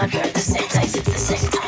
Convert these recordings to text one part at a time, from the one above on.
love her at the same place. it's the same time.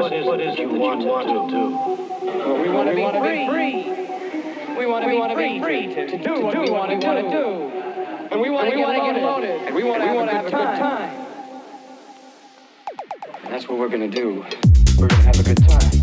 just what is, what is you, want, you want to do. Well, we want, we want to be free. We want to be free, free to, to, do what we want to do. And we want to get loaded. And we want to have a good time. And that's what we're going to do. We're going to have a good time.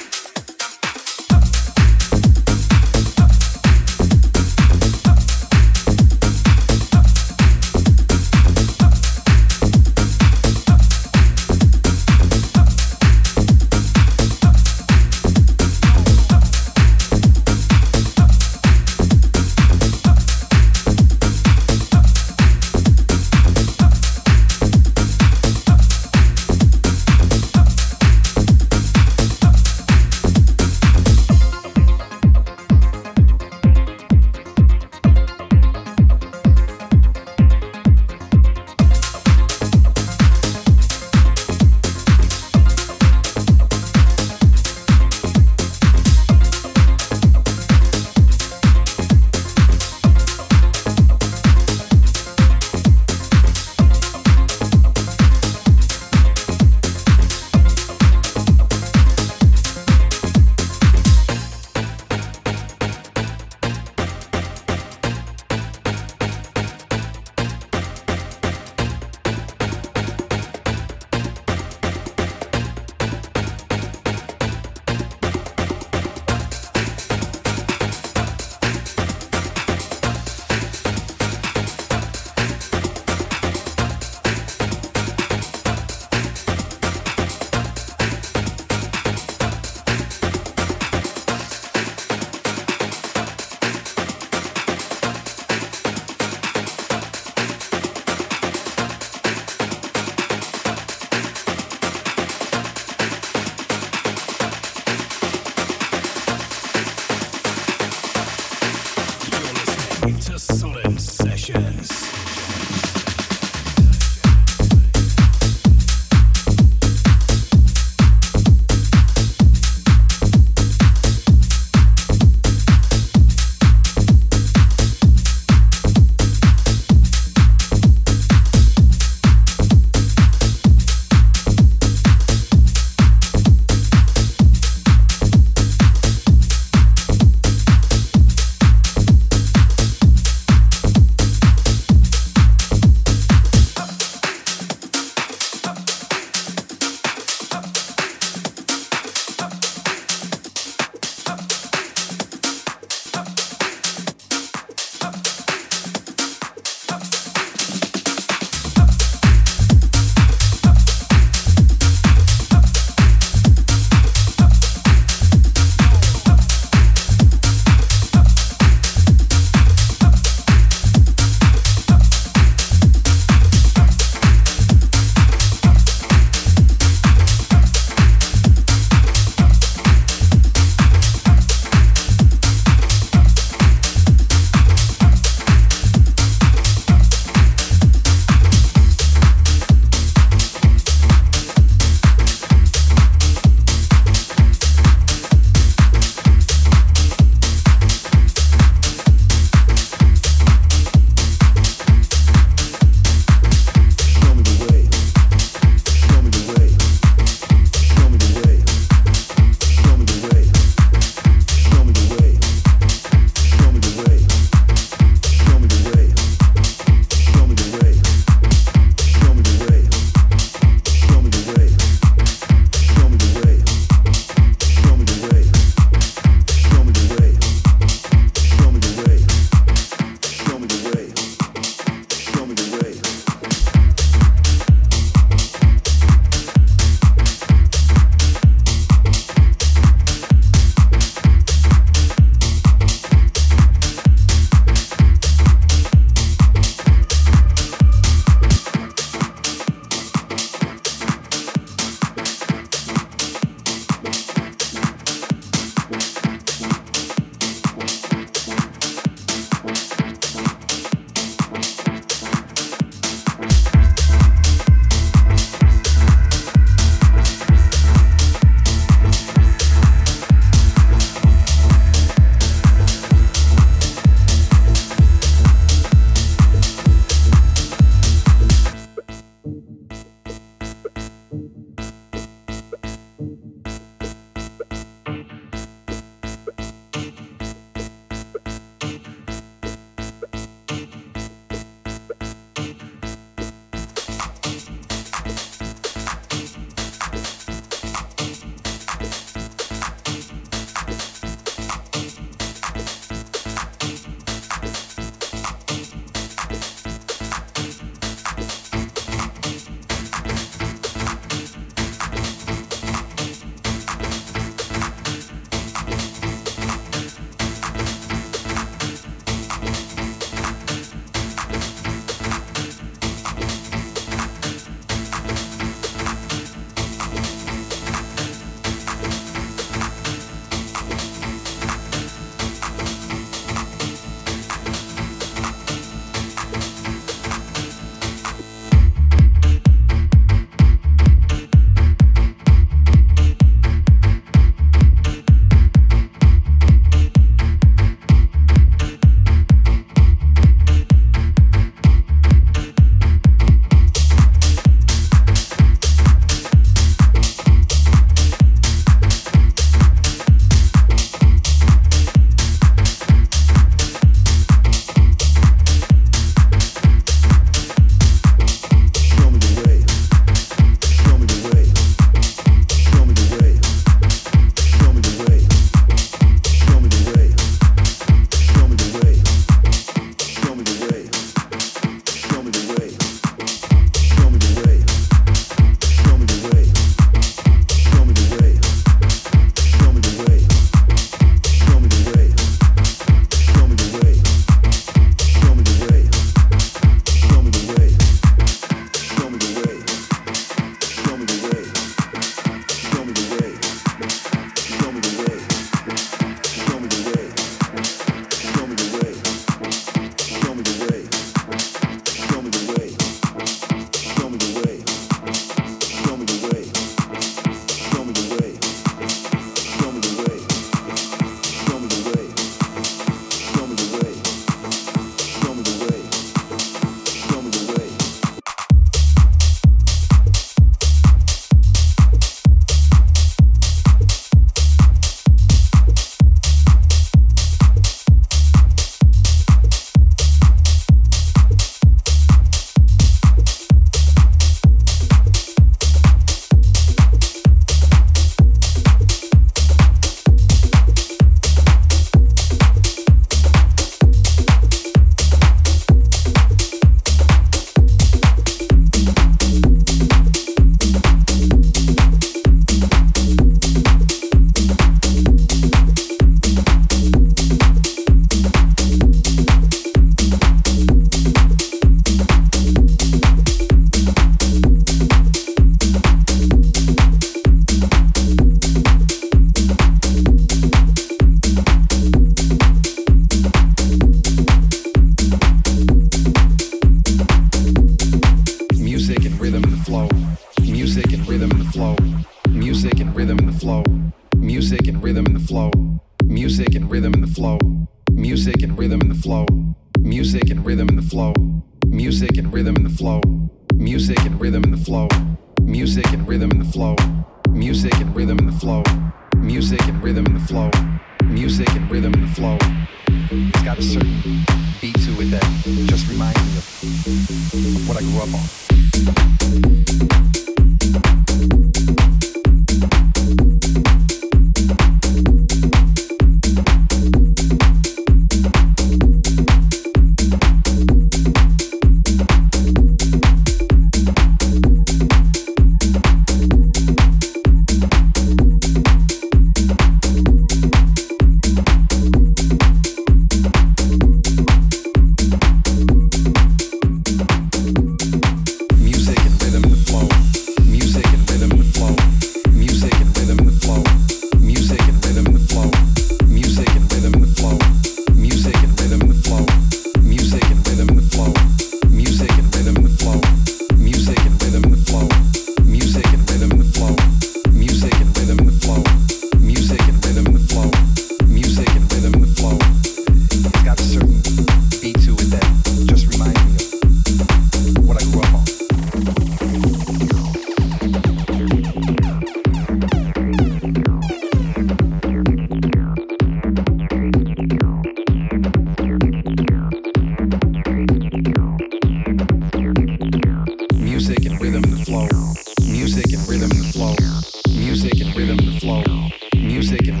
music and